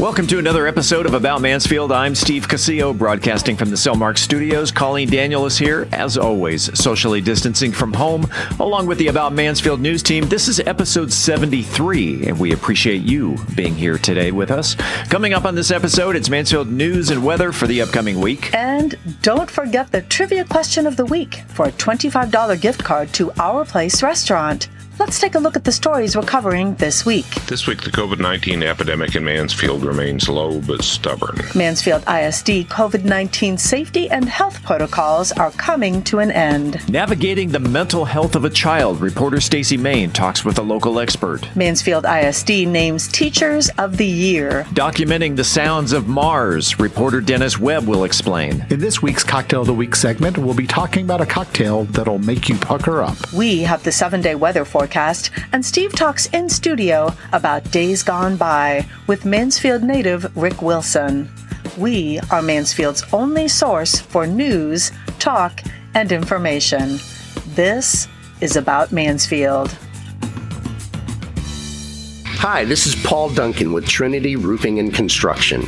Welcome to another episode of About Mansfield. I'm Steve Casillo, broadcasting from the Cellmark Studios. Colleen Daniel is here, as always, socially distancing from home, along with the About Mansfield news team. This is episode 73, and we appreciate you being here today with us. Coming up on this episode, it's Mansfield news and weather for the upcoming week. And don't forget the trivia question of the week for a $25 gift card to Our Place restaurant. Let's take a look at the stories we're covering this week. This week, the COVID 19 epidemic in Mansfield remains low but stubborn. Mansfield ISD COVID 19 safety and health protocols are coming to an end. Navigating the mental health of a child, reporter Stacy Main talks with a local expert. Mansfield ISD names Teachers of the Year. Documenting the sounds of Mars, reporter Dennis Webb will explain. In this week's Cocktail of the Week segment, we'll be talking about a cocktail that'll make you pucker up. We have the seven day weather forecast and Steve talks in studio about days gone by with Mansfield native Rick Wilson. We are Mansfield's only source for news, talk, and information. This is about Mansfield. Hi, this is Paul Duncan with Trinity Roofing and Construction.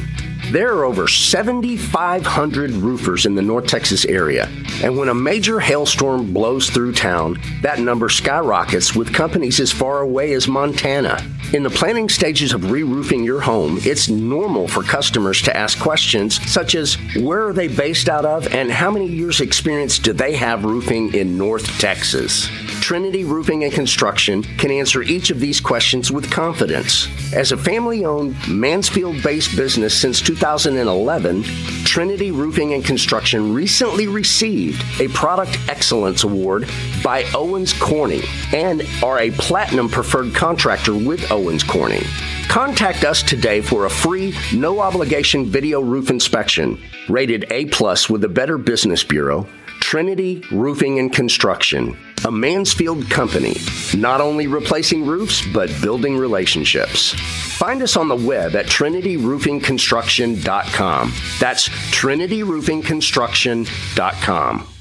There are over 7,500 roofers in the North Texas area, and when a major hailstorm blows through town, that number skyrockets with companies as far away as Montana. In the planning stages of re roofing your home, it's normal for customers to ask questions such as where are they based out of and how many years' experience do they have roofing in North Texas? Trinity Roofing and Construction can answer each of these questions with confidence. As a family owned, Mansfield based business since 2011, Trinity Roofing and Construction recently received a Product Excellence Award by Owens Corning and are a Platinum Preferred Contractor with Owens Corning. Contact us today for a free, no obligation video roof inspection, rated A plus with the Better Business Bureau Trinity Roofing and Construction, a Mansfield company, not only replacing roofs, but building relationships. Find us on the web at trinityroofingconstruction.com. That's trinityroofingconstruction.com.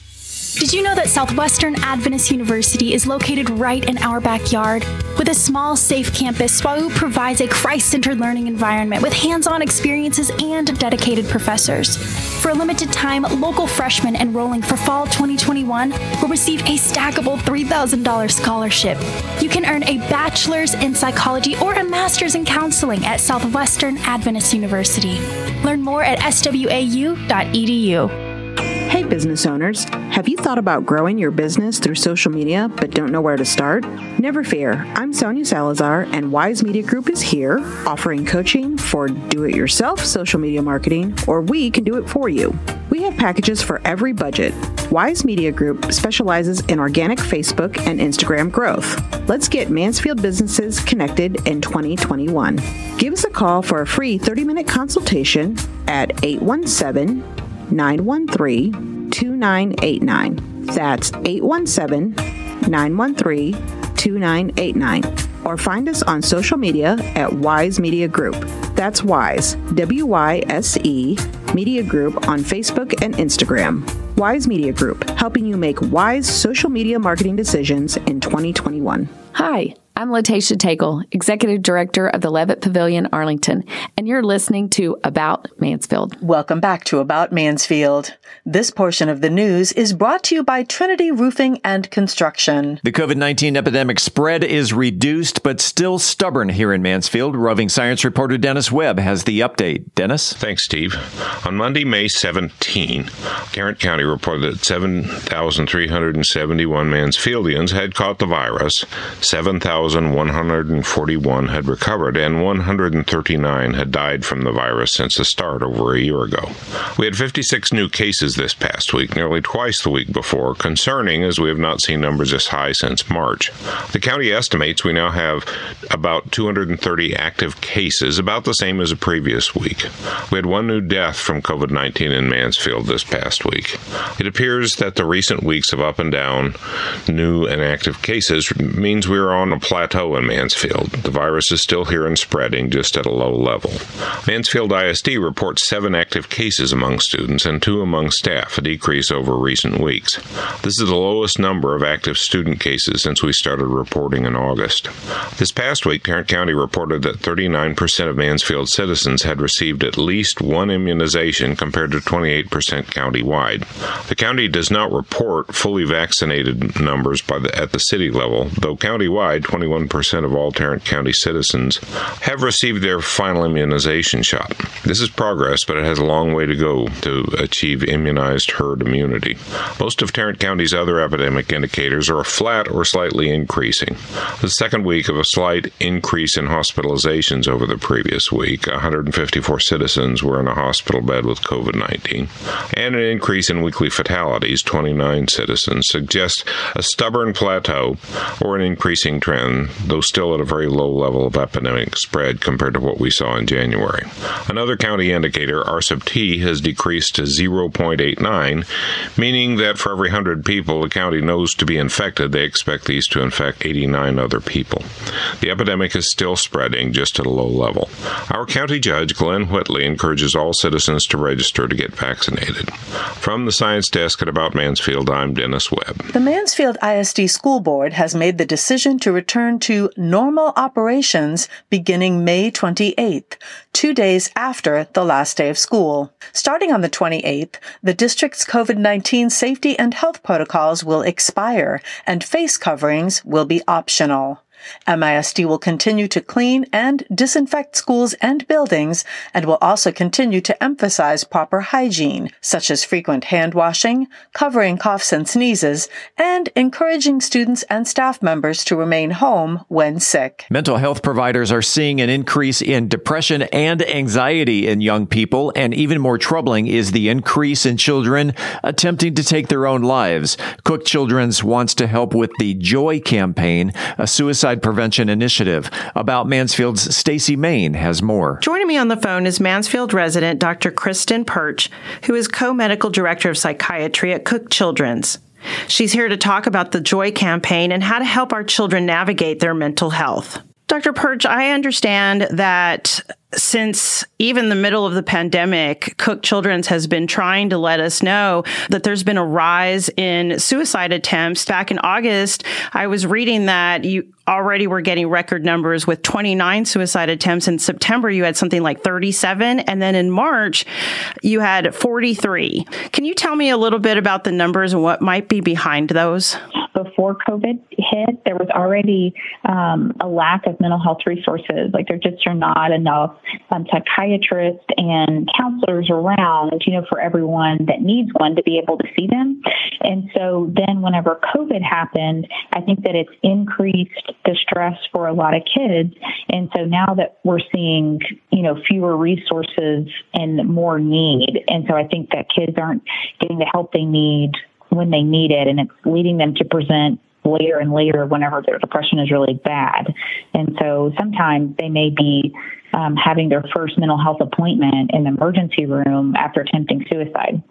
Did you know that Southwestern Adventist University is located right in our backyard? With a small, safe campus, SWAU provides a Christ centered learning environment with hands on experiences and dedicated professors. For a limited time, local freshmen enrolling for fall 2021 will receive a stackable $3,000 scholarship. You can earn a bachelor's in psychology or a master's in counseling at Southwestern Adventist University. Learn more at swau.edu. Hey, business owners, have you thought about growing your business through social media but don't know where to start? Never fear. I'm Sonia Salazar, and Wyse Media Group is here offering coaching for do it yourself social media marketing, or we can do it for you. We have packages for every budget. Wyse Media Group specializes in organic Facebook and Instagram growth. Let's get Mansfield businesses connected in 2021. Give us a call for a free 30 minute consultation at 817 913 2989. That's 817 913 2989. Or find us on social media at Wyse Media Group. That's Wyse, W Y S E, Media Group on Facebook and Instagram. Wyse Media Group, helping you make wise social media marketing decisions in 2021. Hi. I'm Latasha Tagle, Executive Director of the Levitt Pavilion Arlington, and you're listening to About Mansfield. Welcome back to About Mansfield. This portion of the news is brought to you by Trinity Roofing and Construction. The COVID 19 epidemic spread is reduced but still stubborn here in Mansfield. Roving science reporter Dennis Webb has the update. Dennis? Thanks, Steve. On Monday, May 17, Tarrant County reported that 7,371 Mansfieldians had caught the virus, 7,141 had recovered, and 139 had died from the virus since the start over a year ago. We had 56 new cases this past week, nearly twice the week before, concerning as we have not seen numbers this high since March. The county estimates we now have about 230 active cases, about the same as the previous week. We had one new death from COVID 19 in Mansfield this past week. It appears that the recent weeks of up and down new and active cases means we are on a plateau in Mansfield. The virus is still here and spreading, just at a low level. Mansfield ISD reports seven active cases among students and two among staff, a decrease over recent weeks. This is the lowest number of active student cases since we started reporting in August. This past week, Tarrant County reported that 39% of Mansfield citizens had received at least one immunization compared to 28% countywide. The county does not report fully vaccinated numbers by the, at the city level, though countywide, 21% of all Tarrant County citizens have received their final immunization shot. This is progress, but it has a long way to go to achieve immunized herd immunity. Most of Tarrant County's other epidemic indicators are flat or slightly increasing. The second week of a slight increase in hospitalizations over the previous week, 154 citizens were in a hospital bed with COVID 19, and an increase in weekly fatalities, 29 citizens, suggests a stubborn plateau or an increasing trend, though still at a very low level of epidemic spread compared to what we saw in January. Another county indicator, RSIP-T, has decreased to 0.89, meaning that for every 100 people the county knows to be infected, they expect these to infect 89 other people. The epidemic is still spreading, just at a low level. Our county judge, Glen Whitley, encourages all citizens to register to get vaccinated. From the Science Desk at About Mansfield, I'm Dennis Webb. The Mansfield ISD School Board has made the decision to return to normal operations beginning May 28th, two days after the last day of school. Starting on the 28th, the district's COVID 19 safety and health protocols will expire and face coverings will be optional. MISD will continue to clean and disinfect schools and buildings and will also continue to emphasize proper hygiene, such as frequent hand washing, covering coughs and sneezes, and encouraging students and staff members to remain home when sick. Mental health providers are seeing an increase in depression and anxiety in young people, and even more troubling is the increase in children attempting to take their own lives. Cook Children's wants to help with the Joy campaign, a suicide Suicide Prevention Initiative. About Mansfield's Stacy Main has more. Joining me on the phone is Mansfield resident Dr. Kristen Perch, who is co-medical director of psychiatry at Cook Children's. She's here to talk about the Joy campaign and how to help our children navigate their mental health. Dr. Perch, I understand that since even the middle of the pandemic, Cook Children's has been trying to let us know that there's been a rise in suicide attempts. Back in August, I was reading that you already were getting record numbers with 29 suicide attempts. In September, you had something like 37. And then in March, you had 43. Can you tell me a little bit about the numbers and what might be behind those? Before COVID hit, there was already um, a lack of mental health resources. Like there just are not enough um, psychiatrists and counselors around, you know, for everyone that needs one to be able to see them. And so then whenever COVID happened, I think that it's increased the stress for a lot of kids. And so now that we're seeing, you know, fewer resources and more need. And so I think that kids aren't getting the help they need when they need it. And it's leading them to present later and later whenever their depression is really bad. And so sometimes they may be um, having their first mental health appointment in the emergency room after attempting suicide.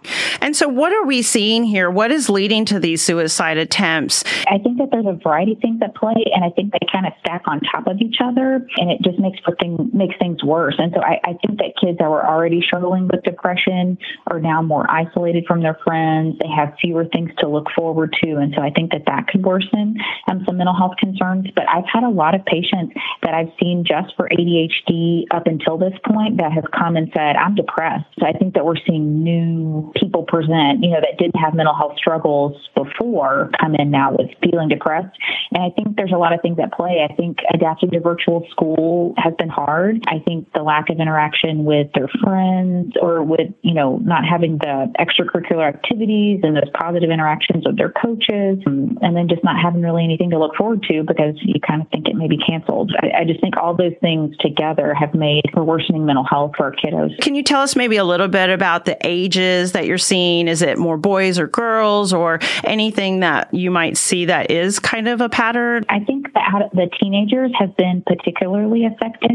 And so, what are we seeing here? What is leading to these suicide attempts? I think that there's a variety of things at play, and I think they kind of stack on top of each other, and it just makes for thing, makes things worse. And so, I, I think that kids that were already struggling with depression are now more isolated from their friends. They have fewer things to look forward to, and so I think that that could worsen um, some mental health concerns. But I've had a lot of patients that I've seen just for ADHD up until this point that has come and said, I'm depressed. I think that we're seeing new people present, you know, that didn't have mental health struggles before come in now with feeling depressed. And I think there's a lot of things at play. I think adapting to virtual school has been hard. I think the lack of interaction with their friends or with, you know, not having the extracurricular activities and those positive interactions with their coaches and, and then just not having really anything to look forward to because you kind of think it may be canceled. I, I just think all those things together have made for worsening mental health for kiddos. Can you tell us maybe a little bit about the ages that you're seeing? Is it more boys or girls or anything that you might see that is kind of a pattern? I think that the teenagers have been particularly affected.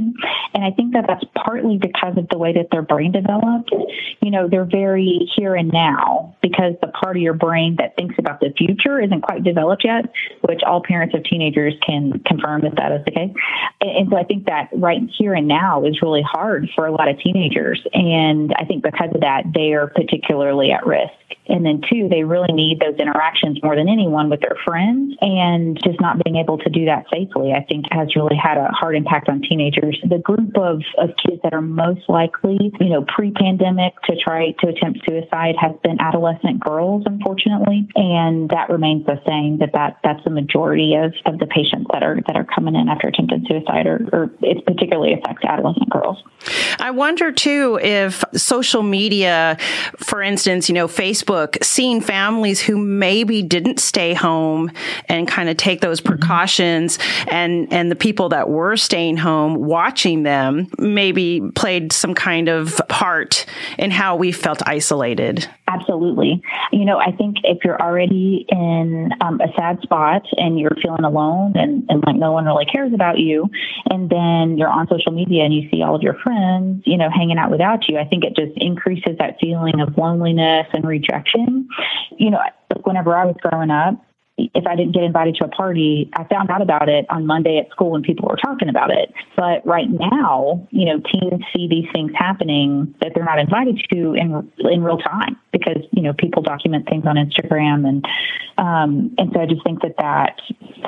And I think that that's partly because of the way that their brain developed. You know, they're very here and now because the part of your brain that thinks about the future isn't quite developed yet, which all parents of teenagers can confirm that that is the case. And, and so I think that right here and now is really hard for a lot of teenagers. And I think because of that, they are particularly at risk. And then, two, they really need those interactions more than anyone with their friends. And just not being able to do that safely, I think, has really had a hard impact on teenagers. The group of, of kids that are most likely, you know, pre pandemic to try to attempt suicide has been adolescent girls, unfortunately. And that remains the same that, that that's the majority of, of the patients that are that are coming in after attempted suicide, or, or it particularly affects adolescent girls. I wonder, too, if social media, for instance, you know, Facebook, seeing families who maybe didn't stay home and kind of take those mm-hmm. precautions and, and the people that were staying home watching them maybe played some kind of part in how we felt isolated. Absolutely. You know, I think if you're already in um, a sad spot and you're feeling alone and, and like no one really cares about you, and then you're on social media and you see all of your friends, you know, hanging out without you, I think it just increases that feeling of loneliness and rejection. You know, whenever I was growing up, if I didn't get invited to a party, I found out about it on Monday at school when people were talking about it. But right now, you know, teens see these things happening that they're not invited to in in real time because you know people document things on Instagram and um, and so I just think that that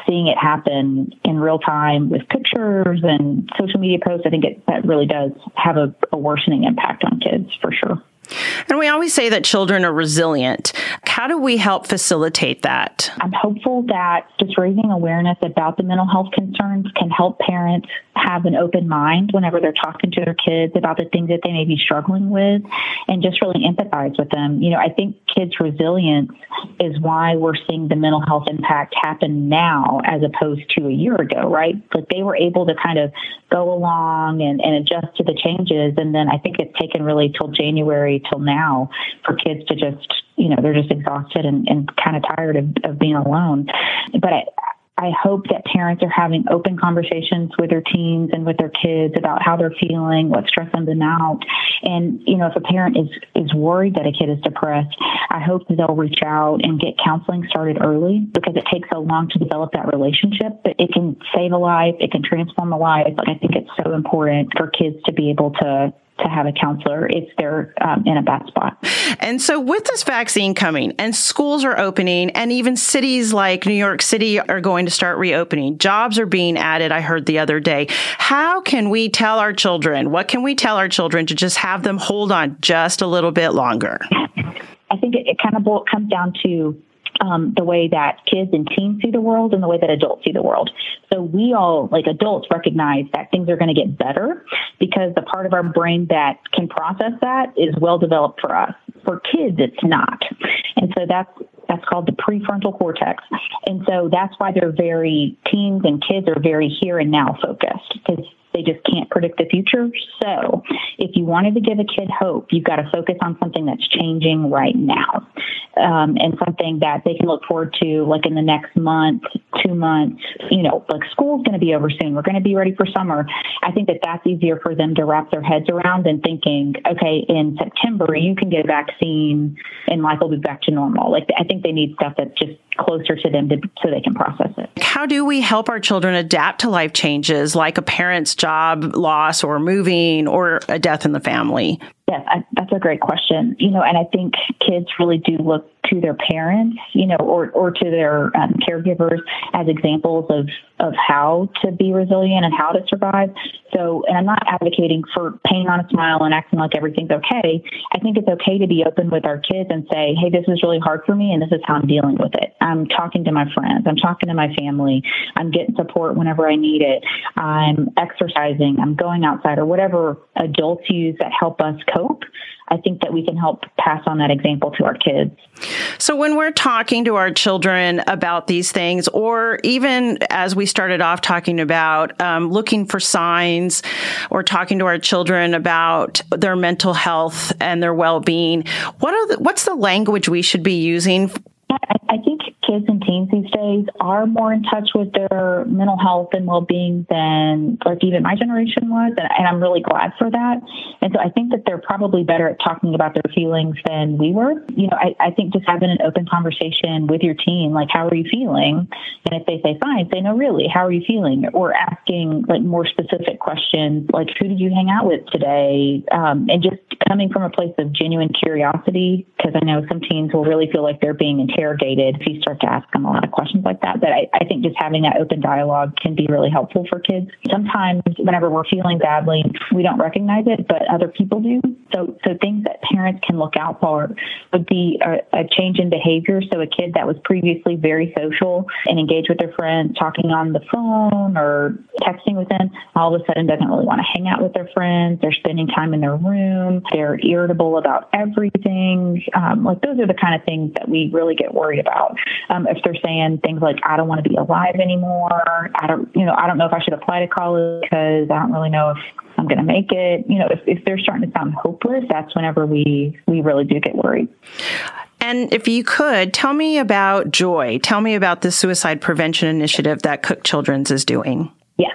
seeing it happen in real time with pictures and social media posts, I think it that really does have a, a worsening impact on kids for sure. And we always say that children are resilient. How do we help facilitate that? I'm hopeful that just raising awareness about the mental health concerns can help parents have an open mind whenever they're talking to their kids about the things that they may be struggling with and just really empathize with them. You know, I think kids' resilience is why we're seeing the mental health impact happen now as opposed to a year ago, right? Like they were able to kind of go along and, and adjust to the changes. And then I think it's taken really till January till now for kids to just, you know, they're just exhausted and, and kind of tired of, of being alone. But I, I hope that parents are having open conversations with their teens and with their kids about how they're feeling, what's stressing them out. And, you know, if a parent is, is worried that a kid is depressed, I hope they'll reach out and get counseling started early because it takes so long to develop that relationship. But it can save a life, it can transform a life. Like I think it's so important for kids to be able to to have a counselor if they're um, in a bad spot. And so, with this vaccine coming, and schools are opening, and even cities like New York City are going to start reopening, jobs are being added. I heard the other day. How can we tell our children? What can we tell our children to just have them hold on just a little bit longer? I think it, it kind of comes down to um, the way that kids and teens see the world and the way that adults see the world. So we all, like adults, recognize that things are going to get better because the part of our brain that can process that is well developed for us. For kids, it's not. And so that's that's called the prefrontal cortex. And so that's why they're very teens and kids are very here and now focused because they just can't predict the future. So, if you wanted to give a kid hope, you've got to focus on something that's changing right now um, and something that they can look forward to, like in the next month, two months. You know, like school's going to be over soon. We're going to be ready for summer. I think that that's easier for them to wrap their heads around than thinking, okay, in September you can get a vaccine and life will be back to normal. Like I think they need stuff that's just closer to them to, so they can process it. How do we help our children adapt to life changes like a parent's job loss or moving or a death in the family? Yes, I, that's a great question. You know, and I think kids really do look to their parents, you know, or, or to their um, caregivers as examples of, of how to be resilient and how to survive. So, and I'm not advocating for painting on a smile and acting like everything's okay. I think it's okay to be open with our kids and say, hey, this is really hard for me and this is how I'm dealing with it. I'm talking to my friends, I'm talking to my family, I'm getting support whenever I need it, I'm exercising, I'm going outside, or whatever adults use that help us cope. I think that we can help pass on that example to our kids. So, when we're talking to our children about these things, or even as we started off talking about um, looking for signs or talking to our children about their mental health and their well being, what are the, what's the language we should be using? I think kids and teens these days are more in touch with their mental health and well-being than like even my generation was and, i'm really glad for that. And so i think that they're probably better at talking about their feelings than we were. You know i, I think just having an open conversation with your teen like how are you feeling? And if they say fine say no really how are you feeling? Or asking like more specific questions like who did you hang out with today? Um, and just coming from a place of genuine curiosity because i know some teens will really feel like they're being interrogated if you start to ask them a lot of questions like that. But I, I think just having that open dialogue can be really helpful for kids. Sometimes whenever we're feeling badly, we don't recognize it, but other people do. So, so things that parents can look out for would be a, a change in behavior. So a kid that was previously very social and engaged with their friends, talking on the phone or texting with them, all of a sudden doesn't really want to hang out with their friends. They're spending time in their room. They're irritable about everything. Um, like those are the kind of things that we really get worried about. Um, if they're saying things like, I don't want to be alive anymore. I don't, you know, I don't know if I should apply to college because I don't really know if I'm going to make it. You know, if, if they're starting to sound hopeless, that's whenever we, we really do get worried. And if you could, tell me about Joy. Tell me about the suicide prevention initiative that Cook Children's is doing. Yeah.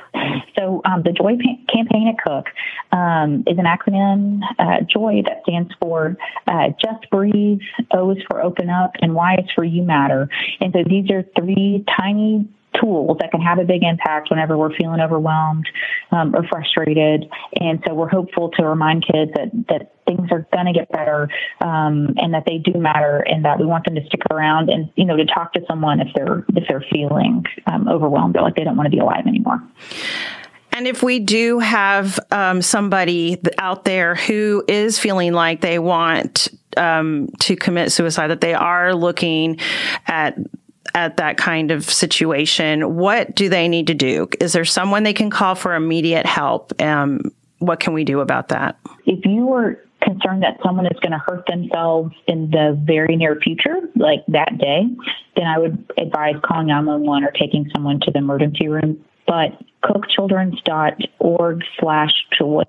So um, the Joy campaign at Cook um, is an acronym, uh, JOY, that stands for uh, Just Breathe, O is for Open Up, and Y is for You Matter. And so these are three tiny tools that can have a big impact whenever we're feeling overwhelmed um, or frustrated. And so we're hopeful to remind kids that, that things are going to get better um, and that they do matter and that we want them to stick around and, you know, to talk to someone if they're, if they're feeling um, overwhelmed or like they don't want to be alive anymore. And if we do have um, somebody out there who is feeling like they want um, to commit suicide, that they are looking at at that kind of situation, what do they need to do? Is there someone they can call for immediate help? Um, what can we do about that? If you were concerned that someone is going to hurt themselves in the very near future, like that day, then I would advise calling 911 or taking someone to the emergency room but cookchildrens.org slash joy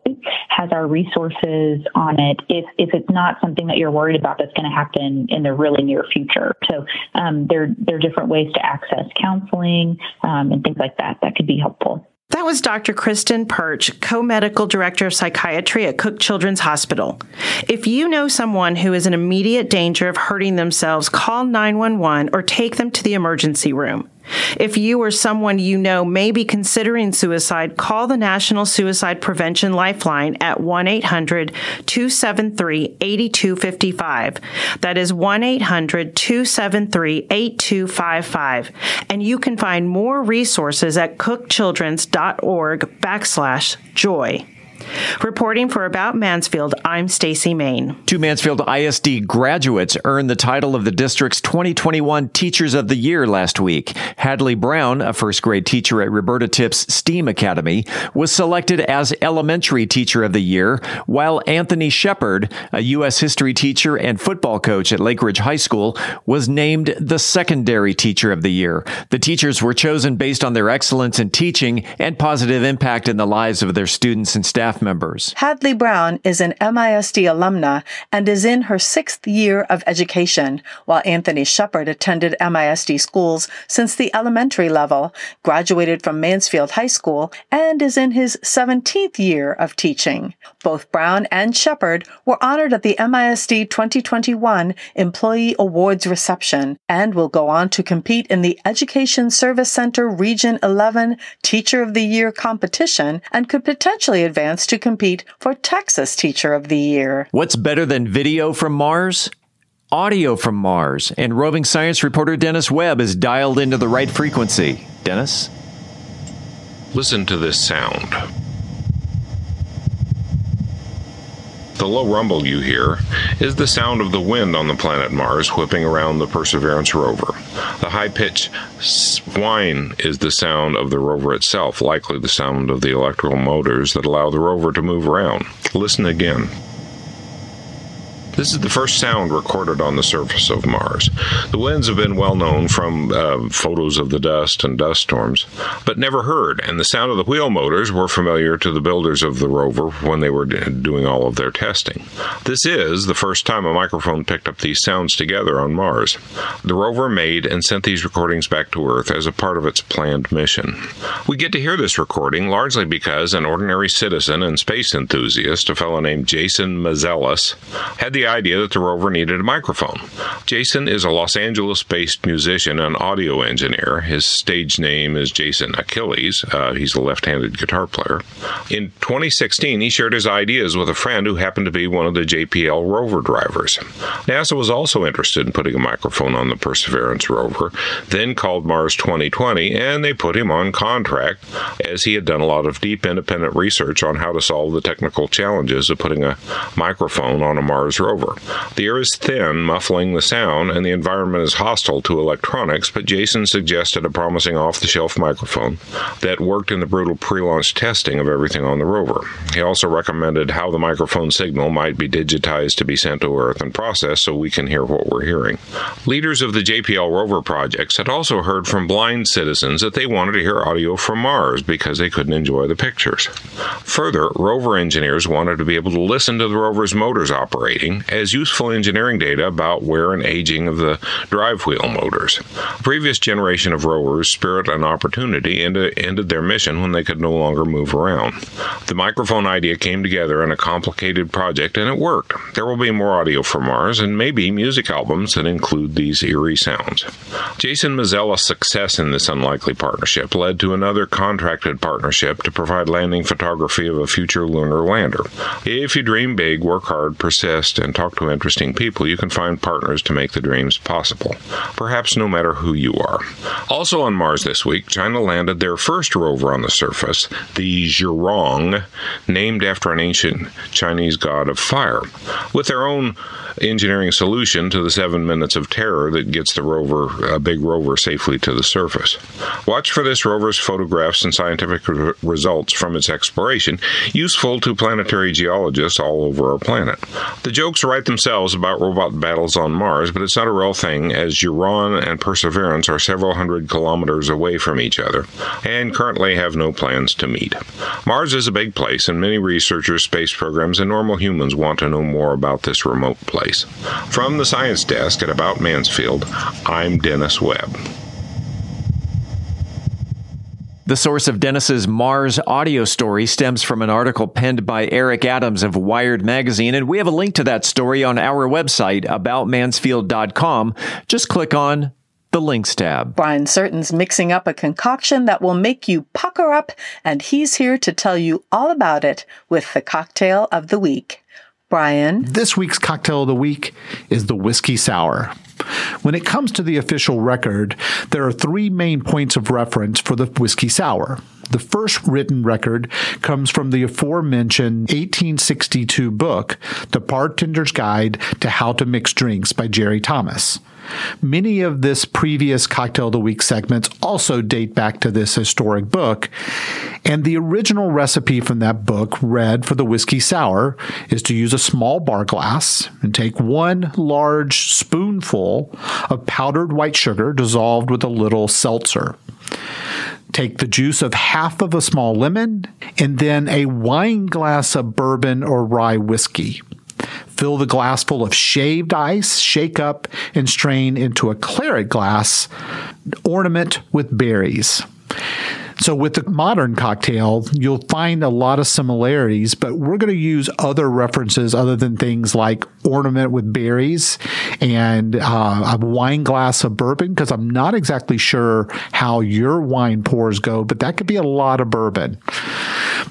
has our resources on it if, if it's not something that you're worried about that's going to happen in the really near future. So um, there, there are different ways to access counseling um, and things like that that could be helpful. That was Dr. Kristen Perch, co medical director of psychiatry at Cook Children's Hospital. If you know someone who is in immediate danger of hurting themselves, call 911 or take them to the emergency room. If you or someone you know may be considering suicide, call the National Suicide Prevention Lifeline at 1 800 273 8255. That is 1 800 273 8255. And you can find more resources at cookchildrens.org backslash joy. Reporting for About Mansfield, I'm Stacy Main. Two Mansfield ISD graduates earned the title of the district's 2021 Teachers of the Year last week. Hadley Brown, a first grade teacher at Roberta Tipps STEAM Academy, was selected as Elementary Teacher of the Year, while Anthony Shepard, a U.S. history teacher and football coach at Lake Ridge High School, was named the Secondary Teacher of the Year. The teachers were chosen based on their excellence in teaching and positive impact in the lives of their students and staff members. Hadley Brown is an MISD alumna and is in her sixth year of education, while Anthony Shepard attended MISD schools since the elementary level, graduated from Mansfield High School, and is in his 17th year of teaching. Both Brown and Shepard were honored at the MISD 2021 Employee Awards reception and will go on to compete in the Education Service Center Region 11 Teacher of the Year competition and could potentially advance to compete for Texas Teacher of the Year. What's better than video from Mars? Audio from Mars, and roving science reporter Dennis Webb is dialed into the right frequency. Dennis? Listen to this sound. The low rumble you hear is the sound of the wind on the planet Mars whipping around the Perseverance rover. The high pitched whine is the sound of the rover itself, likely the sound of the electrical motors that allow the rover to move around. Listen again. This is the first sound recorded on the surface of Mars. The winds have been well known from uh, photos of the dust and dust storms, but never heard, and the sound of the wheel motors were familiar to the builders of the rover when they were doing all of their testing. This is the first time a microphone picked up these sounds together on Mars. The rover made and sent these recordings back to Earth as a part of its planned mission. We get to hear this recording largely because an ordinary citizen and space enthusiast, a fellow named Jason Mezilis, had the idea that the rover needed a microphone. Jason is a Los Angeles based musician and audio engineer. His stage name is Jason Achilles. Uh, he's a left handed guitar player. In 2016, he shared his ideas with a friend who happened to be one of the JPL rover drivers. NASA was also interested in putting a microphone on the Perseverance rover, then called Mars 2020, and they put him on contract as he had done a lot of deep independent research on how to solve the technical challenges of putting a microphone on a Mars rover. The air is thin, muffling the sound, and the environment is hostile to electronics, but Jason suggested a promising off the shelf microphone that worked in the brutal pre launch testing of everything on the rover. He also recommended how the microphone signal might be digitized to be sent to Earth and processed so we can hear what we're hearing. Leaders of the JPL rover projects had also heard from blind citizens that they wanted to hear audio from Mars because they couldn't enjoy the pictures. Further, rover engineers wanted to be able to listen to the rover's motors operating as useful engineering data about wear and aging of the drive wheel motors. A previous generation of rovers, Spirit and Opportunity, ended, ended their mission when they could no longer move around. The microphone idea came together in a complicated project and it worked. There will be more audio for Mars and maybe music albums that include these eerie sounds. Jason Mezilis's success in this unlikely partnership led to another contracted partnership to provide landing photography of a future lunar lander. If you dream big, work hard, persist, and talk to interesting people, you can find partners to make the dreams possible. Perhaps no matter who you are. Also on Mars this week, China landed their first rover on the surface, the Zhurong, named after an ancient Chinese god of fire. With their own engineering solution to the seven minutes of terror that gets the rover, a big rover, safely to the surface. Watch for this rover's photographs and scientific re- results from its exploration, useful to planetary geologists all over our planet. The jokes write themselves about robot battles on Mars, but it's not a real thing, as Zhurong and Perseverance are several hundred kilometers away from each other and currently have no plans to meet. Mars is a big place, and many researchers, space programs, and normal humans want to know more about this remote place. From the Science Desk at About Mansfield, I'm Dennis Webb. The source of Dennis's Mars audio story stems from an article penned by Eric Adams of Wired Magazine, and we have a link to that story on our website, aboutmansfield.com. Just click on the links tab. Brian Certon's mixing up a concoction that will make you pucker up, and he's here to tell you all about it with the cocktail of the week. Brian. This week's cocktail of the week is the whiskey sour. When it comes to the official record, there are three main points of reference for the whiskey sour. The first written record comes from the aforementioned 1862 book, The Bartender's Guide to How to Mix Drinks by Jerry Thomas. Many of this previous Cocktail of the Week segments also date back to this historic book, and the original recipe from that book read for the whiskey sour is to use a small bar glass and take one large spoonful of powdered white sugar dissolved with a little seltzer. Take the juice of half of a small lemon and then a wine glass of bourbon or rye whiskey. Fill the glass full of shaved ice, shake up, and strain into a claret glass. Ornament with berries. So, with the modern cocktail, you'll find a lot of similarities, but we're going to use other references other than things like ornament with berries and uh, a wine glass of bourbon, because I'm not exactly sure how your wine pours go, but that could be a lot of bourbon.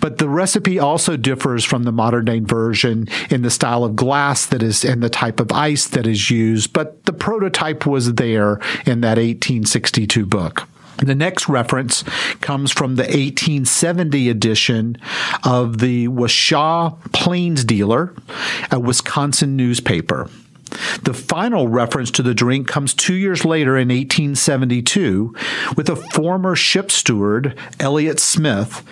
But the recipe also differs from the modern day version in the style of glass that is and the type of ice that is used, but the prototype was there in that 1862 book. The next reference comes from the 1870 edition of the Waukesha Plains Dealer, a Wisconsin newspaper. The final reference to the drink comes two years later in 1872 with a former ship steward, Elliot Smith,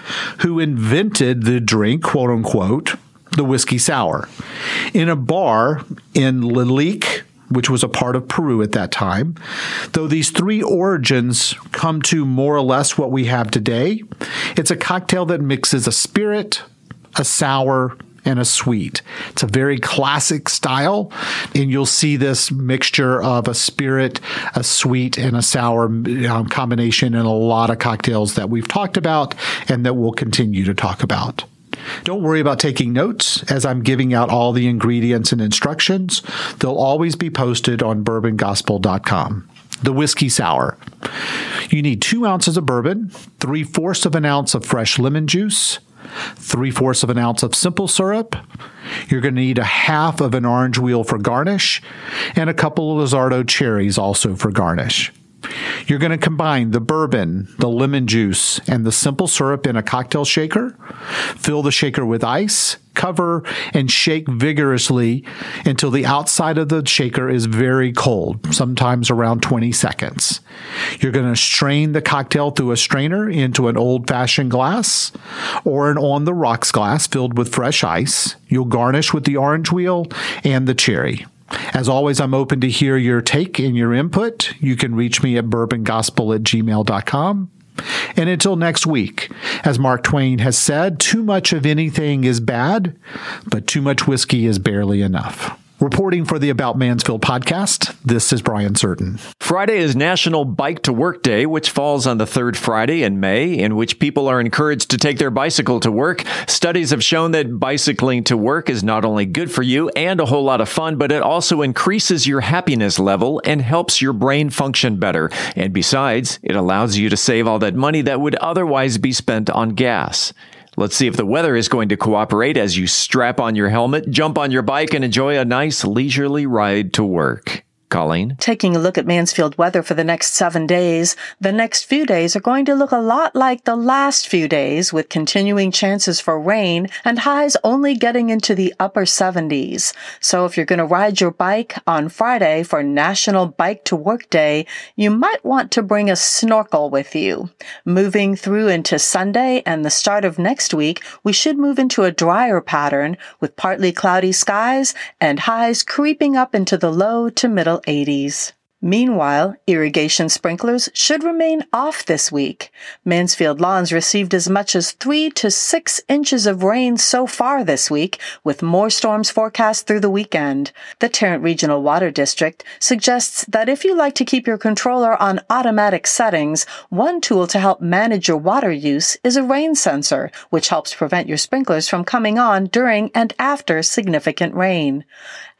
who invented the drink, quote unquote, the whiskey sour. In a bar in Iquique, which was a part of Peru at that time. Though these three origins come to more or less what we have today, it's a cocktail that mixes a spirit, a sour, and a sweet. It's a very classic style, and you'll see this mixture of a spirit, a sweet, and a sour um, combination in a lot of cocktails that we've talked about and that we'll continue to talk about. Don't worry about taking notes as I'm giving out all the ingredients and instructions. They'll always be posted on bourbongospel.com. The whiskey sour. You need two ounces of bourbon, three fourths of an ounce of fresh lemon juice, three fourths of an ounce of simple syrup. You're going to need a half of an orange wheel for garnish, and a couple of Luxardo cherries also for garnish. You're going to combine the bourbon, the lemon juice, and the simple syrup in a cocktail shaker. Fill the shaker with ice, cover, and shake vigorously until the outside of the shaker is very cold, sometimes around 20 seconds. You're going to strain the cocktail through a strainer into an old fashioned glass or an on the rocks glass filled with fresh ice. You'll garnish with the orange wheel and the cherry. As always, I'm open to hear your take and your input. You can reach me at bourbongospel at gmail.com. And until next week, as Mark Twain has said, too much of anything is bad, but too much whiskey is barely enough. Reporting for the About Mansfield podcast, this is Brian Certain. Friday is National Bike to Work Day, which falls on the third Friday in May, in which people are encouraged to take their bicycle to work. Studies have shown that bicycling to work is not only good for you and a whole lot of fun, but it also increases your happiness level and helps your brain function better. And besides, it allows you to save all that money that would otherwise be spent on gas. Let's see if the weather is going to cooperate as you strap on your helmet, jump on your bike, and enjoy a nice leisurely ride to work. Colleen? Taking a look at Mansfield weather for the next seven days, the next few days are going to look a lot like the last few days with continuing chances for rain and highs only getting into the upper 70s. So if you're going to ride your bike on Friday for National Bike to Work Day, you might want to bring a snorkel with you. Moving through into Sunday and the start of next week, we should move into a drier pattern with partly cloudy skies and highs creeping up into the low to middle 80s. Meanwhile, irrigation sprinklers should remain off this week. Mansfield lawns received as much as three to six inches of rain so far this week, with more storms forecast through the weekend. The Tarrant Regional Water District suggests that if you like to keep your controller on automatic settings, one tool to help manage your water use is a rain sensor, which helps prevent your sprinklers from coming on during and after significant rain.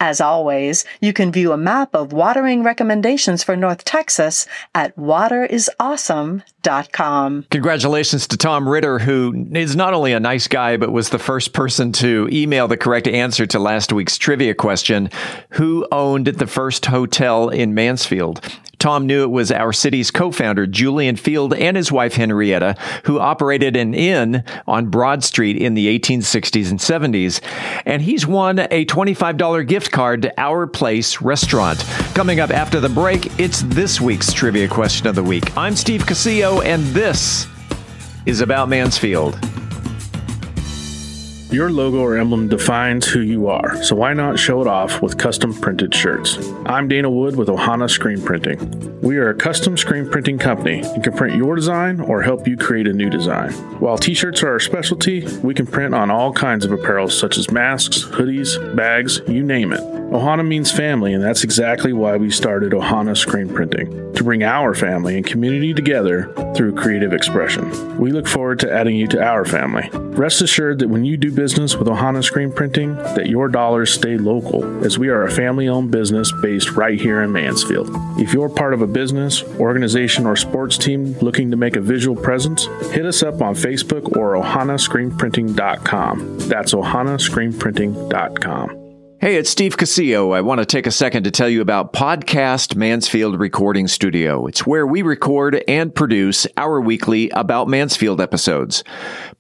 As always, you can view a map of watering recommendations for North Texas at waterisawesome.com. Congratulations to Tom Ritter, who is not only a nice guy, but was the first person to email the correct answer to last week's trivia question Who owned the first hotel in Mansfield? Tom knew it was our city's co founder, Julian Feild, and his wife, Henrietta, who operated an inn on Broad Street in the 1860s and 70s. And he's won a $25 gift card to Our Place restaurant. Coming up after the break, it's this week's trivia question of the week. I'm Steve Casillo, and this is About Mansfield. Your logo or emblem defines who you are, so why not show it off with custom printed shirts? I'm Dana Wood with Ohana Screen Printing. We are a custom screen printing company and can print your design or help you create a new design. While t shirts are our specialty, we can print on all kinds of apparel such as masks, hoodies, bags, you name it. Ohana means family, and that's exactly why we started Ohana Screen Printing to bring our family and community together through creative expression. We look forward to adding you to our family. Rest assured that when you do business with Ohana Screen Printing, that your dollars stay local, as we are a family-owned business based right here in Mansfield. If you're part of a business, organization, or sports team looking to make a visual presence, hit us up on Facebook or ohanascreenprinting.com. That's ohanascreenprinting.com. Hey, it's Steve Casillo. I want to take a second to tell you about Podcast Mansfield Recording Studio. It's where we record and produce our weekly About Mansfield episodes.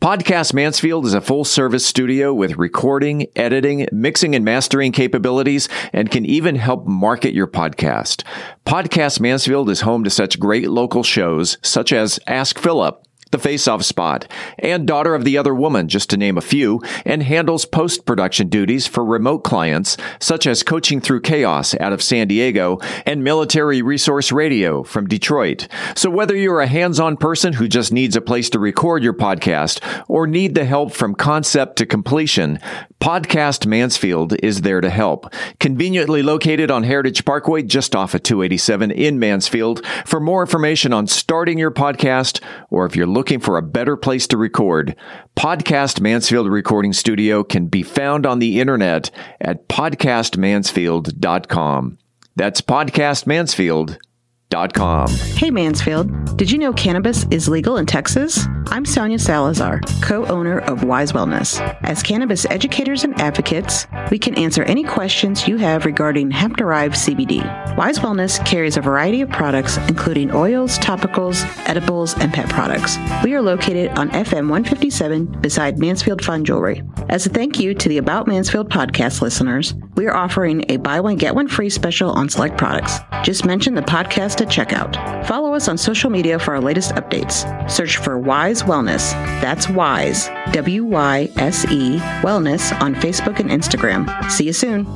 Podcast Mansfield is a full service studio with recording, editing, mixing, and mastering capabilities and can even help market your podcast. Podcast Mansfield is home to such great local shows such as Ask Philip The Face Off Spot, and Daughter of the Other Woman, just to name a few, and handles post production duties for remote clients such as Coaching Through Chaos out of San Diego and Military Resource Radio from Detroit. So whether you're a hands on person who just needs a place to record your podcast or need the help from concept to completion, Podcast Mansfield is there to help. Conveniently located on Heritage Parkway just off of 287 in Mansfield. For more information on starting your podcast or if you're looking for a better place to record, Podcast Mansfield Recording Studio can be found on the internet at podcastmansfield.com. That's podcastmansfield.com. Hey Mansfield, did you know cannabis is legal in Texas? I'm Sonia Salazar, co owner of Wise Wellness. As cannabis educators and advocates, we can answer any questions you have regarding hemp derived CBD. Wise Wellness carries a variety of products, including oils, topicals, edibles, and pet products. We are located on FM 157 beside Mansfield Fun Jewelry. As a thank you to the About Mansfield podcast listeners, we are offering a buy one, get one free special on select products. Just mention the podcast at checkout. Follow us on social media for our latest updates. Search for Wyse Wellness. That's Wyse, W Y S E, Wellness on Facebook and Instagram. See you soon.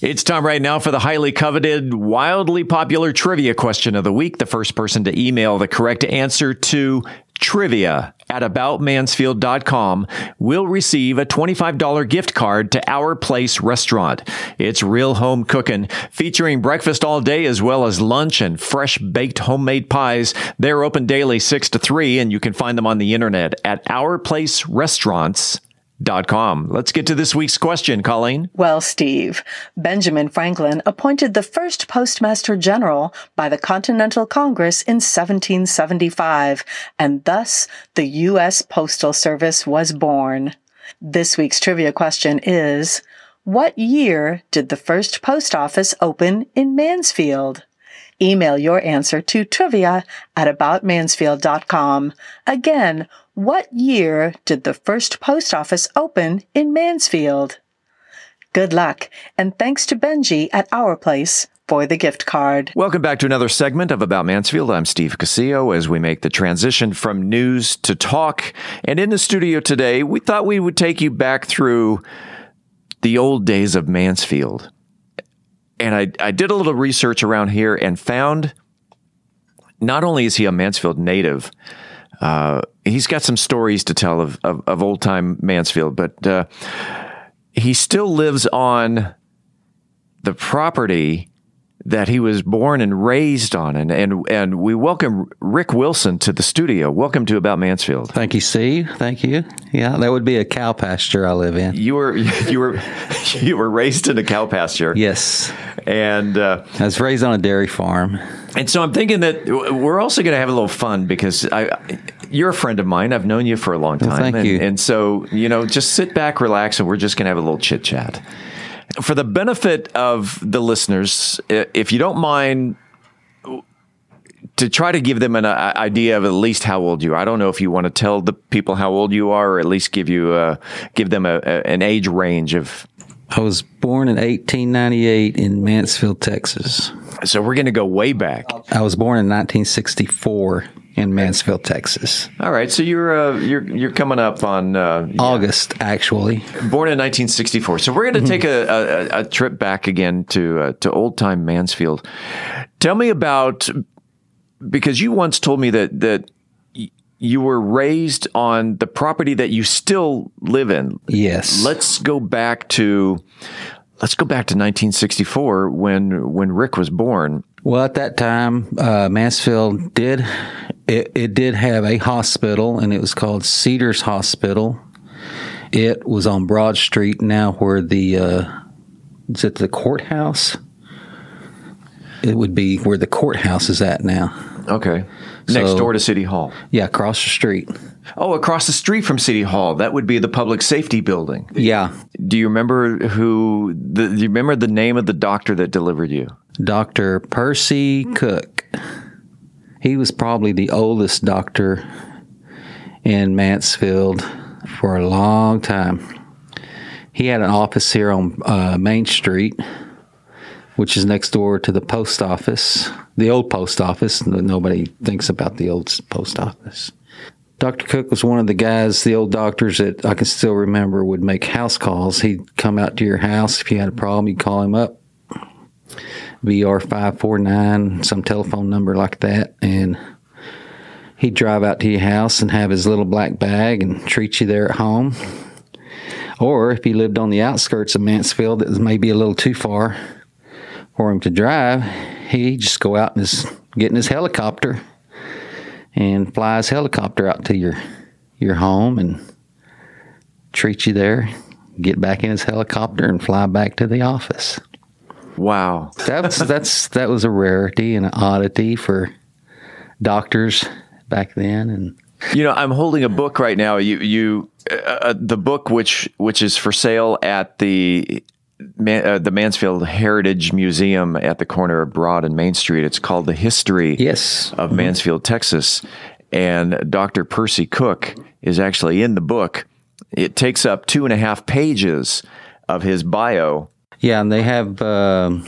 It's time right now for the highly coveted, wildly popular trivia question of the week. The first person to email the correct answer to trivia at aboutmansfield.com will receive a $25 gift card to Our Place restaurant. It's real home cooking, featuring breakfast all day as well as lunch and fresh baked homemade pies. They're open daily 6 to 3 and you can find them on the internet at ourplacerestaurants.com. Com. Let's get to this week's question, Colleen. Well, Steve, Benjamin Franklin appointed the first Postmaster General by the Continental Congress in 1775, and thus the U.S. Postal Service was born. This week's trivia question is What year did the first post office open in Mansfield? Email your answer to trivia at aboutmansfield.com. Again, what year did the first post office open in Mansfield? Good luck, and thanks to Benji at Our Place for the gift card. Welcome back to another segment of About Mansfield. I'm Steve Casillo as we make the transition from news to talk. And in the studio today, we thought we would take you back through the old days of Mansfield and I, I did a little research around here and found not only is he a Mansfield native, uh, he's got some stories to tell of, of, of old time Mansfield, but uh, he still lives on the property that he was born and raised on. And, and, and we welcome Rick Wilson to the studio. Welcome to About Mansfield. Thank you, Steve. Thank you. Yeah, that would be a cow pasture I live in. You were, you were, you were raised in a cow pasture. Yes. And uh, I was raised on a dairy farm. And so I'm thinking that we're also going to have a little fun because I, you're a friend of mine. I've known you for a long time. Well, thank and, you. And so, you know, just sit back, relax, and we're just going to have a little chit chat for the benefit of the listeners, if you don't mind to try to give them an uh, idea of at least how old you are. I don't know if you want to tell the people how old you are, or at least give you a, give them a, a, an age range of. I was born in 1898 in Mansfield, Texas. So we're going to go way back. I was born in 1964 in Mansfield, Texas. All right, so you're uh, you're you're coming up on uh, yeah. August, actually. Born in 1964. So we're going to take a, a, a, trip back again to uh, to old time Mansfield. Tell me about because you once told me that that you were raised on the property that you still live in. Yes. Let's go back to let's go back to 1964 when when Rick was born. Well, at that time, uh, Mansfield did it, it did have a hospital, and it was called Cedars Hospital. It was on Broad Street now, where the uh, is it the courthouse? It would be where the courthouse is at now. Okay, next so, door to City Hall. Yeah, across the street. Oh, across the street from City Hall. That would be the public safety building. Yeah. Do you remember who? The, do you remember the name of the doctor that delivered you? Dr. Percy Cook. He was probably the oldest doctor in Mansfield for a long time. He had an office here on uh, Main Street, which is next door to the post office, the old post office. Nobody thinks about the old post office. Dr. Cook was one of the guys, the old doctors that I can still remember would make house calls. He'd come out to your house if you had a problem, you'd call him up. VR five four nine, some telephone number like that, and he'd drive out to your house and have his little black bag and treat you there at home. Or if he lived on the outskirts of Mansfield, that was maybe a little too far for him to drive, he'd just go out and his, get in his helicopter and fly his helicopter out to your your home and treat you there. Get back in his helicopter and fly back to the office. Wow, that's that's that was a rarity and an oddity for doctors back then. And you know, I'm holding a book right now. You you uh, uh the book which which is for sale at the Man, uh, the Mansfield Heritage Museum at the corner of Broad and Main Street. It's called The History yes. of mm-hmm. Mansfield, Texas. And Dr. Percy Cook is actually in the book. It takes up two and a half pages of his bio. Yeah, and they have uh,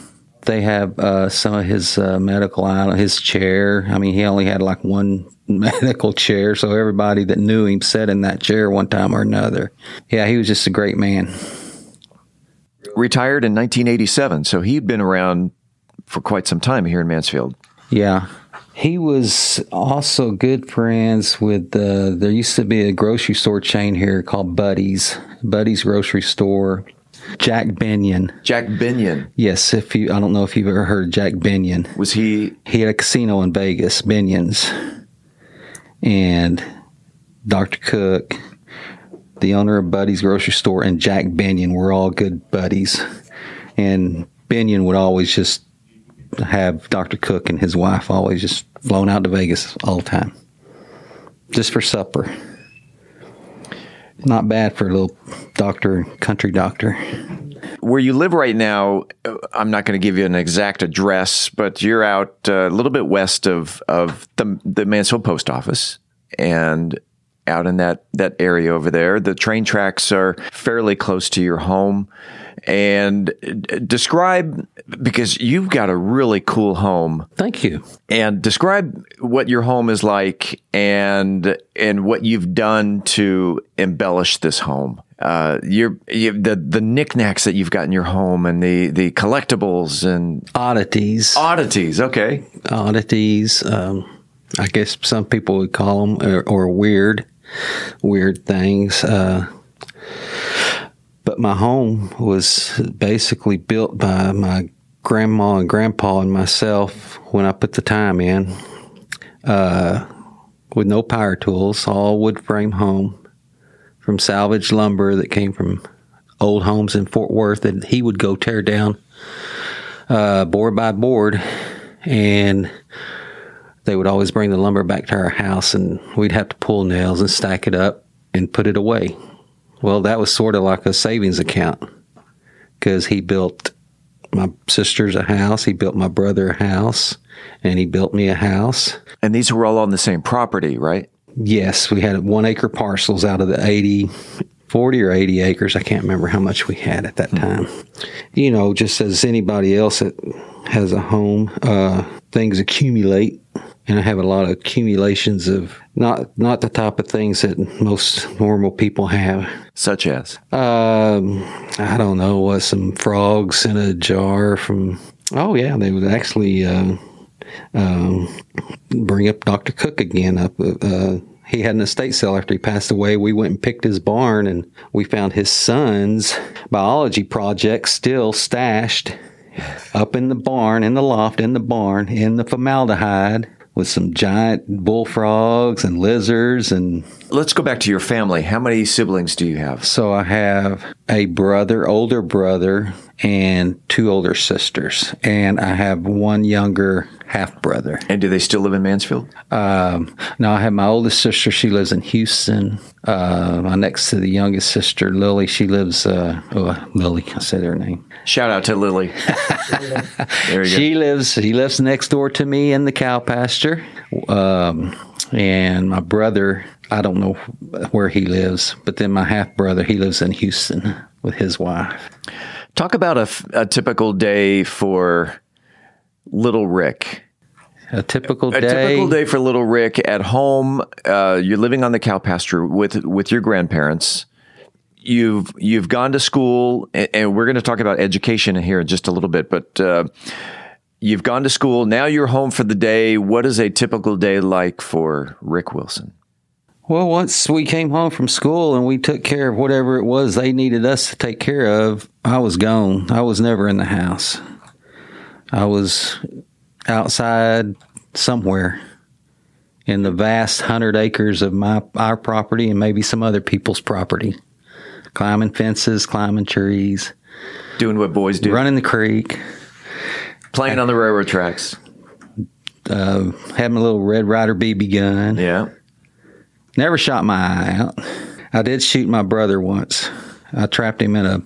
they have uh, some of his uh, medical his chair. I mean, he only had like one medical chair, so everybody that knew him sat in that chair one time or another. Yeah, he was just a great man retired in 1987, so he'd been around for quite some time here in Mansfield. Yeah. He was also good friends with, uh, there used to be a grocery store chain here called Buddy's, Buddy's Grocery Store. Jack Binion. Jack Binion. Yes, if you I don't know if you've ever heard of Jack Binion. Was he He had a casino in Vegas, Binion's. And Dr. Cook the owner of Buddy's grocery store, and Jack Binion were all good buddies. And Binion would always just have Dr. Cook and his wife always just flown out to Vegas all the time, just for supper. Not bad for a little doctor, country doctor. Where you live right now, I'm not going to give you an exact address, but you're out uh, a little bit west of of the the Mansfield Post Office, and out in that that area over there. The train tracks are fairly close to your home. And describe because you've got a really cool home. Thank you. And describe what your home is like and and what you've done to embellish this home. Uh, your you, the the knickknacks that you've got in your home and the the collectibles and oddities. Oddities, okay. Oddities. Um, I guess some people would call them or, or weird weird things. Uh, but my home was basically built by my grandma and grandpa and myself when I put the time in. Uh, with no power tools, all wood frame home from salvage lumber that came from old homes in Fort Worth that he would go tear down uh, board by board. And they would always bring the lumber back to our house and we'd have to pull nails and stack it up and put it away. Well, that was sort of like a savings account because he built my sister's a house, he built my brother a house, and he built me a house. And these were all on the same property, right? Yes, we had one acre parcels out of the 80, 40 or 80 acres. I can't remember how much we had at that hmm. time. You know, just as anybody else that has a home, uh, things accumulate and I have a lot of accumulations of not not the type of things that most normal people have. Such as, um, I don't know, what some frogs in a jar from. Oh yeah, they would actually uh, um, bring up Doctor Cook again. Up, uh, he had an estate sale after he passed away. We went and picked his barn, and we found his son's biology project still stashed up in the barn, in the loft, in the barn, in the formaldehyde with some giant bullfrogs and lizards and let's go back to your family how many siblings do you have so i have a brother older brother and two older sisters and i have one younger half brother and do they still live in mansfield um, no i have my oldest sister she lives in houston uh, my next to the youngest sister lily she lives uh, oh lily i said her name Shout out to Lily. there you go. she lives. She lives next door to me in the cow pasture. Um, and my brother, I don't know where he lives, but then my half brother, he lives in Houston with his wife. Talk about a, a typical day for little Rick. A typical day. A typical day for little Rick at home. Uh, you're living on the cow pasture with with your grandparents. You've you've gone to school, and, and we're going to talk about education here in just a little bit. But uh, you've gone to school. Now you're home for the day. What is a typical day like for Rick Wilson? Well, once we came home from school and we took care of whatever it was they needed us to take care of, I was gone. I was never in the house. I was outside somewhere in the vast hundred acres of my our property and maybe some other people's property, climbing fences, climbing trees, doing what boys do, running the creek, playing on the railroad tracks, uh, having a little Red Ryder BB gun. Yeah. Never shot my eye out. I did shoot my brother once. I trapped him in a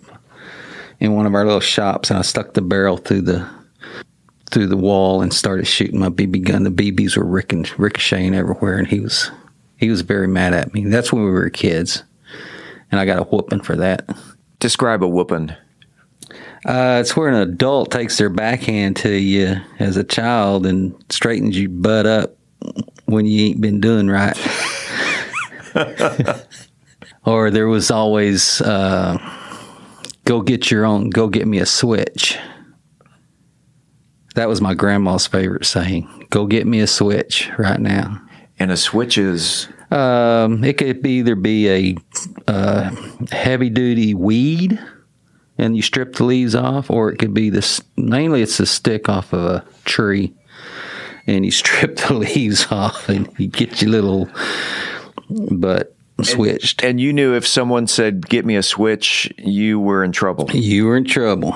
in one of our little shops, and I stuck the barrel through the through the wall and started shooting my BB gun. The BBs were ricochet, ricocheting everywhere, and he was he was very mad at me. That's when we were kids, and I got a whooping for that. Describe a whooping. Uh, it's where an adult takes their backhand to you as a child and straightens you butt up when you ain't been doing right. or there was always uh, go get your own, go get me a switch. That was my grandma's favorite saying. Go get me a switch right now. And a switch is um, it could be either be a uh, heavy duty weed, and you strip the leaves off, or it could be this. Mainly, it's a stick off of a tree, and you strip the leaves off, and you get your little butt switched. And, and you knew if someone said, "Get me a switch," you were in trouble. You were in trouble.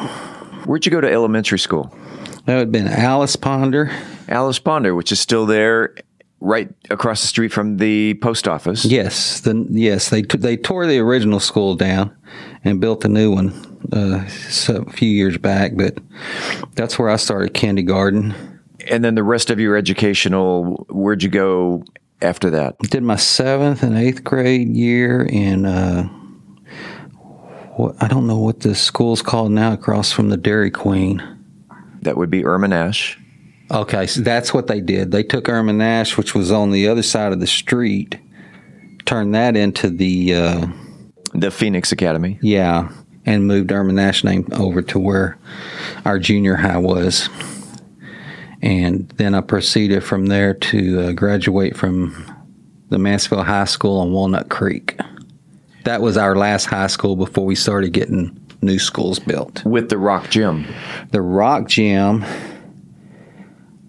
Where'd you go to elementary school? That would have been Alice Ponder. Alice Ponder, which is still there, right across the street from the post office. Yes, the, yes they t- they tore the original school down and built a new one uh, a few years back. But that's where I started kindergarten. And then the rest of your educational, where'd you go after that? Did my seventh and eighth grade year in. Uh, what, I don't know what the school's called now, across from the Dairy Queen. That would be Erma Nash. Okay, so that's what they did. They took Erma Nash, which was on the other side of the street, turned that into the uh, the Phoenix Academy. Yeah, and moved Erma Nash name over to where our junior high was. And then I proceeded from there to uh, graduate from the Mansfield High School on Walnut Creek. That was our last high school before we started getting new schools built. With the Rock Gym. The Rock Gym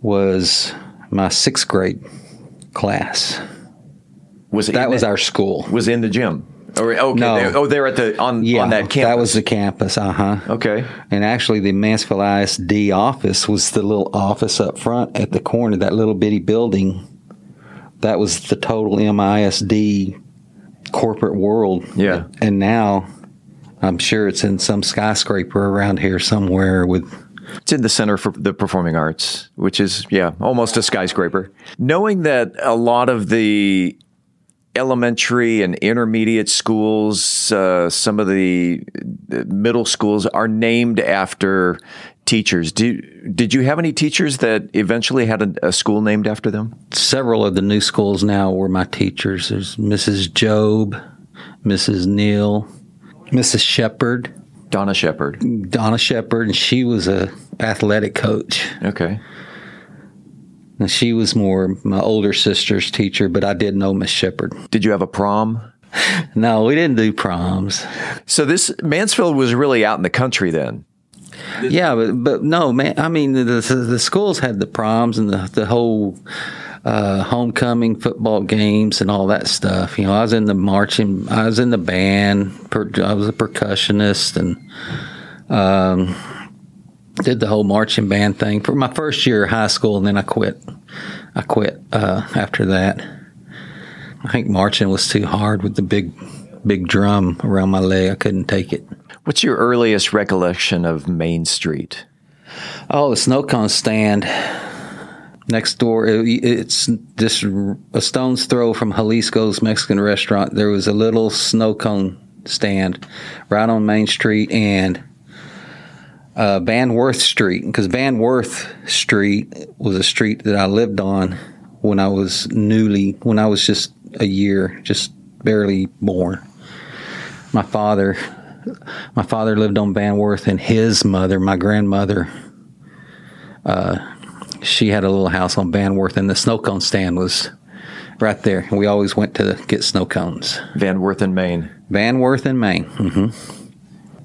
was my sixth grade class. Was it that was our school? Was in the gym? Or, okay, No. they- oh, they're at the on Yeah, on that campus. that was the campus. Uh huh. Okay. And actually, the Mansfield ISD office was the little office up front at the corner, that little bitty building. That was the total MISD corporate world. Yeah. And now, I'm sure it's in some skyscraper around here somewhere with It's in the Center for the Performing Arts, which is, yeah, almost a skyscraper. Knowing that a lot of the elementary and intermediate schools, uh, some of the middle schools are named after teachers. Do, did you have any teachers that eventually had a, a school named after them? several of the new schools now were my teachers. There's Mrs. Job, Mrs. Neal, Mrs. Shepard, Donna Shepard. Donna Shepard, and she was a athletic coach. Okay. And she was more my older sister's teacher, but I did know Miss Shepard. Did you have a prom? No, we didn't do proms. So this Mansfield was really out in the country then. Yeah, but but no, man. I mean, the the, the schools had the proms and the the whole uh, homecoming football games and all that stuff. You know, I was in the marching, I was in the band. Per, I was a percussionist and um, did the whole marching band thing for my first year of high school, and then I quit. I quit uh, after that. I think marching was too hard with the big big drum around my leg. I couldn't take it. What's your earliest recollection of Main Street? Oh, the snow cone stand next door. It, it's just a stone's throw from Jalisco's Mexican restaurant. There was a little snow cone stand right on Main Street, and uh, Van Worth Street because Van Worth Street was a street that I lived on when I was newly when I was just a year, just barely born. My father, my father lived on Van Worth, and his mother, my grandmother, uh, she had a little house on Van Worth, and the snow cone stand was right there. We always went to get snow cones. Van Worth in Main. Van Worth in Main. Mm-hmm.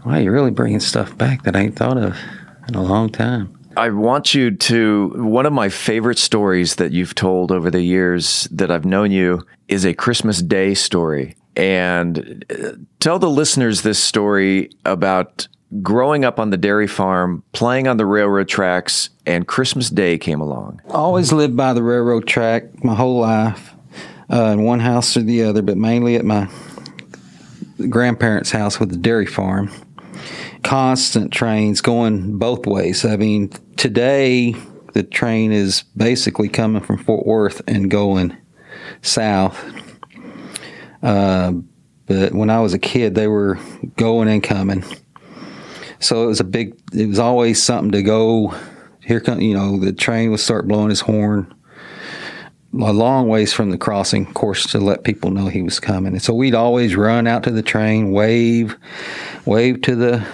Wow, you're really bringing stuff back that I ain't thought of in a long time. I want you to. One of my favorite stories that you've told over the years that I've known you is a Christmas Day story. And uh, tell the listeners this story about growing up on the dairy farm, playing on the railroad tracks, and Christmas Day came along. I Always lived by the railroad track my whole life, uh, in one house or the other, but mainly at my grandparents' house with the dairy farm. Constant trains going both ways. I mean, today the train is basically coming from Fort Worth and going south. Uh, but when I was a kid, they were going and coming. So it was a big. It was always something to go. Here come you know the train would start blowing his horn a long ways from the crossing, of course, to let people know he was coming. And so we'd always run out to the train, wave, wave to the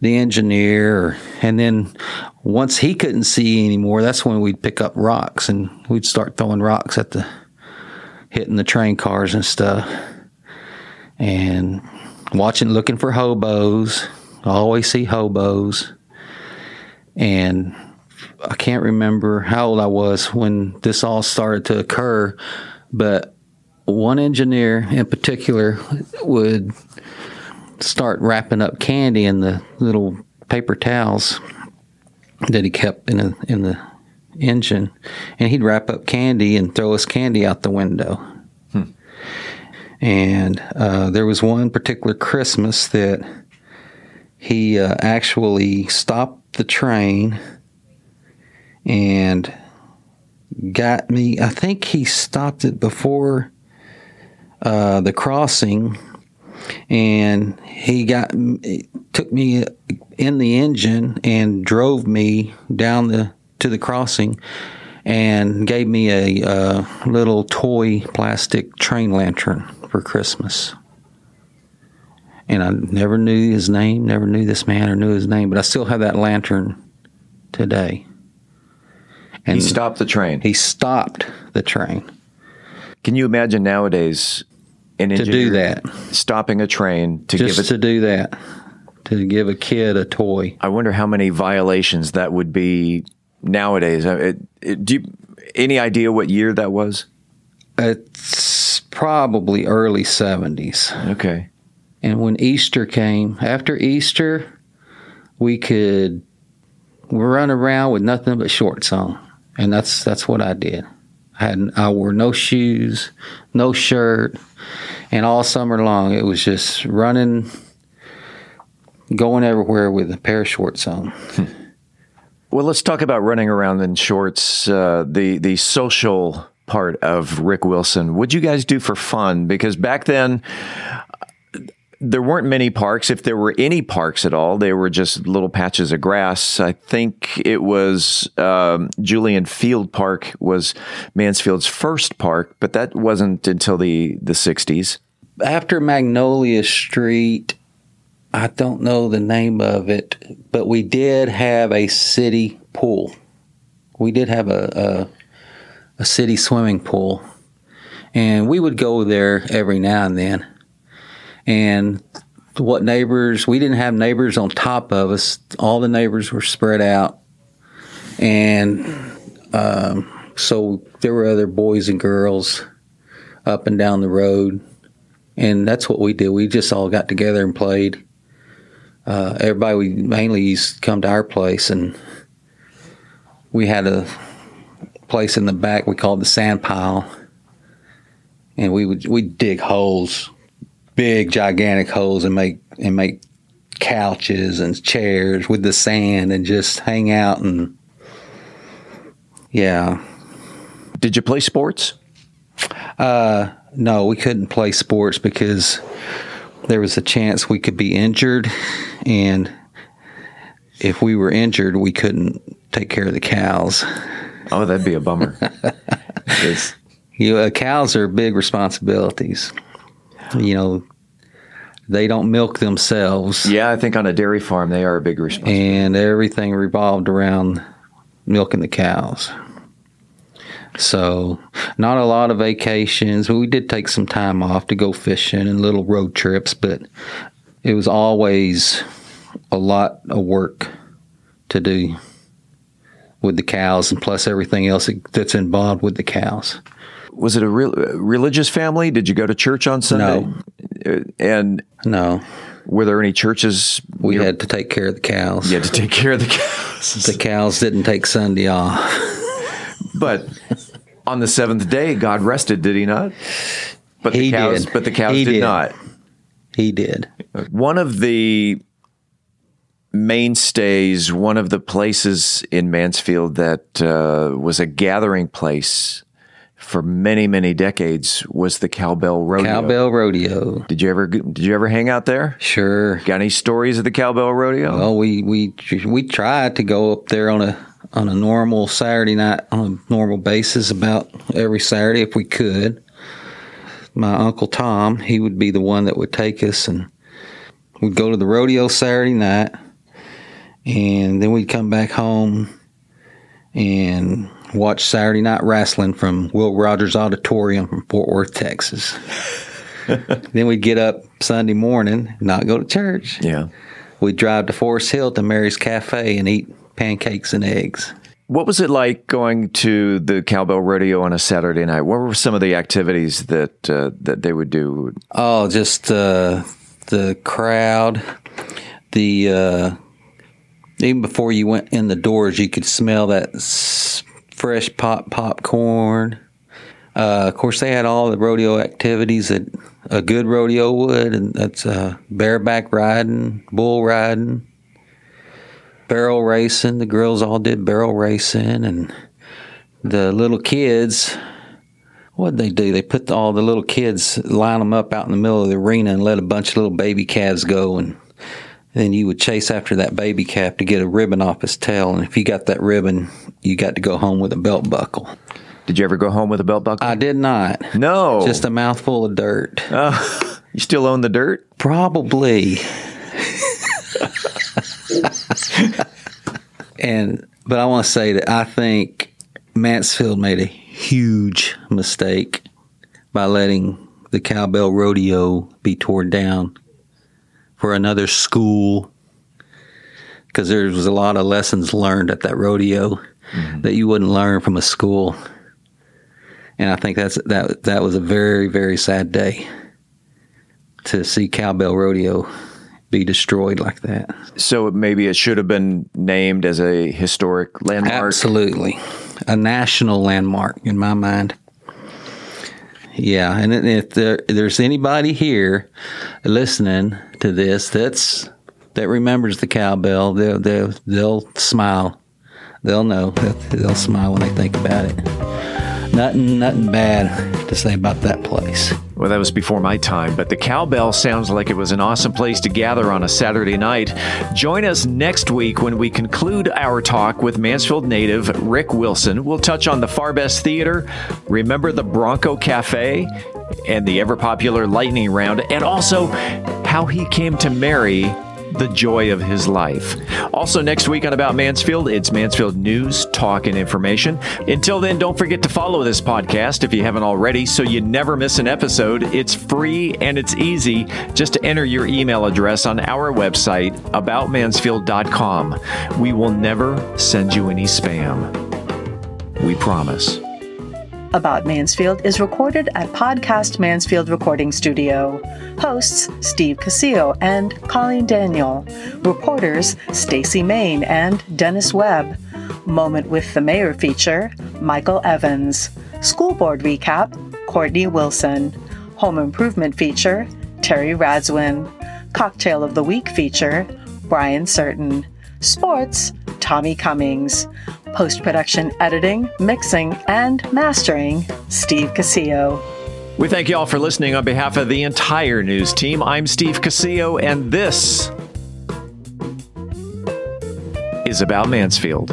the engineer, and then once he couldn't see anymore, that's when we'd pick up rocks and we'd start throwing rocks at the hitting the train cars and stuff, and watching, looking for hobos. I always see hobos, and I can't remember how old I was when this all started to occur, but one engineer in particular would start wrapping up candy in the little paper towels that he kept in a, in the engine, and he'd wrap up candy and throw his candy out the window. Hmm. And uh, there was one particular Christmas that he uh, actually stopped the train and got me. I think he stopped it before uh, the crossing, and he got took me in the engine and drove me down the to the crossing, and gave me a, a little toy plastic train lantern for Christmas. And I never knew his name, never knew this man or knew his name, but I still have that lantern today. And he stopped the train. He stopped the train. Can you imagine nowadays an to do that, stopping a train to just give it to do that, to give a kid a toy? I wonder how many violations that would be nowadays. Uh, it, it, do you any idea what year that was? It's probably early seventies. Okay. And when Easter came, after Easter, we could run around with nothing but shorts on and that's that's what I did. Had I wore no shoes, no shirt, and all summer long it was just running, going everywhere with a pair of shorts on. well, let's talk about running around in shorts. Uh, the the social part of Rick Wilson. What'd you guys do for fun? Because back then, there weren't many parks. If there were any parks at all, they were just little patches of grass. I think it was um, Julian Feild Park was Mansfield's first park, but that wasn't until the the '60s. After Magnolia Street, I don't know the name of it, but we did have a city pool. We did have a, a, a city swimming pool, and we would go there every now and then and what neighbors we didn't have neighbors on top of us. All the neighbors were spread out. And um, so there were other boys and girls up and down the road. And that's what we did. We just all got together and played. Uh, everybody we mainly used to come to our place. And we had a place in the back we called the sand pile. And we would we dig holes big gigantic holes and make and make couches and chairs with the sand and just hang out and yeah. Did you play sports? Uh, no, we couldn't play sports because there was a chance we could be injured and if we were injured, we couldn't take care of the cows. Oh, that'd be a bummer. You know, uh, cows are big responsibilities. You know, they don't milk themselves. yeah, I think on a dairy farm they are a big responsibility. and everything revolved around milking the cows. So, not a lot of vacations. We did take some time off to go fishing and little road trips, but it was always a lot of work to do with the cows and plus everything else that's involved with the cows. Was it a real religious family? Did you go to church on Sunday? No. And no. Were there any churches? We had to take care of the cows. You had to take care of the cows. The cows didn't take Sunday off. But on the seventh day, God rested, did He not? But the He cows, did. but the cows He did, did. not. He did. One of the mainstays, one of the places in Mansfield that uh, was a gathering place for many, many decades was the Cowbell Rodeo. Cowbell Rodeo. Did you ever did you ever hang out there? Sure. Got any stories of the Cowbell Rodeo? Well, we we we tried to go up there on a on a normal Saturday night on a normal basis about every Saturday if we could. My uncle Tom, he would be the one that would take us, and we'd go to the rodeo Saturday night, and then we'd come back home and watch Saturday night wrestling from Will Rogers Auditorium from Fort Worth, Texas. then we'd get up Sunday morning, not go to church. Yeah. We'd drive to Forest Hill to Mary's Cafe and eat pancakes and eggs. What was it like going to the Cowbell Rodeo on a Saturday night? What were some of the activities that uh, that they would do? Oh, just uh, the crowd. The uh, even before you went in the doors, you could smell that fresh pop popcorn. Uh, of course, they had all the rodeo activities that a good rodeo would, and that's uh, bareback riding, bull riding, barrel racing. The girls all did barrel racing, and the little kids. What'd they do? They put all the little kids, line them up out in the middle of the arena, and let a bunch of little baby calves go, and then you would chase after that baby calf to get a ribbon off his tail, and if you got that ribbon, you got to go home with a belt buckle. Did you ever go home with a belt buckle? I did not. No, Just a mouthful of dirt. Uh, you still own the dirt? Probably. and but I want to say that I think Mansfield made a huge mistake by letting the Cowbell Rodeo be torn down for another school because there was a lot of lessons learned at that rodeo mm-hmm. that you wouldn't learn from a school. And I think that's that that was a very very sad day to see Cowbell Rodeo be destroyed like that. So maybe it should have been named as a historic landmark. Absolutely. A national landmark in my mind. Yeah, and if there, there's anybody here listening to this that's that remembers the cowbell, they'll they'll, they'll smile. They'll know. They'll, they'll smile when they think about it. Nothing, nothing bad to say about that place. Well, that was before my time, but the Cowbell sounds like it was an awesome place to gather on a Saturday night. Join us next week when we conclude our talk with Mansfield native Rick Wilson. We'll touch on the Farr Best Theater, remember the Bronco Cafe, and the ever popular lightning round, and also how he came to marry the joy of his life. Also, next week on About Mansfield, it's Mansfield news, talk, and information. Until then, don't forget to follow this podcast if you haven't already so you never miss an episode. It's free and it's easy. Just to enter your email address on our website, aboutmansfield.com. We will never send you any spam. We promise. About Mansfield is recorded at Podcast Mansfield Recording Studio. Hosts Steve Casillo and Colleen Daniel. Reporters Stacy Main and Dennis Webb. Moment with the Mayor feature Michael Evans. School Board recap Courtney Wilson. Home Improvement feature Terry Radzwin. Cocktail of the Week feature Brian Certain. Sports Tommy Cummings. Post production editing, mixing, and mastering Steve Casillo. We thank you all for listening on behalf of the entire news team. I'm Steve Casillo, and this is about Mansfield.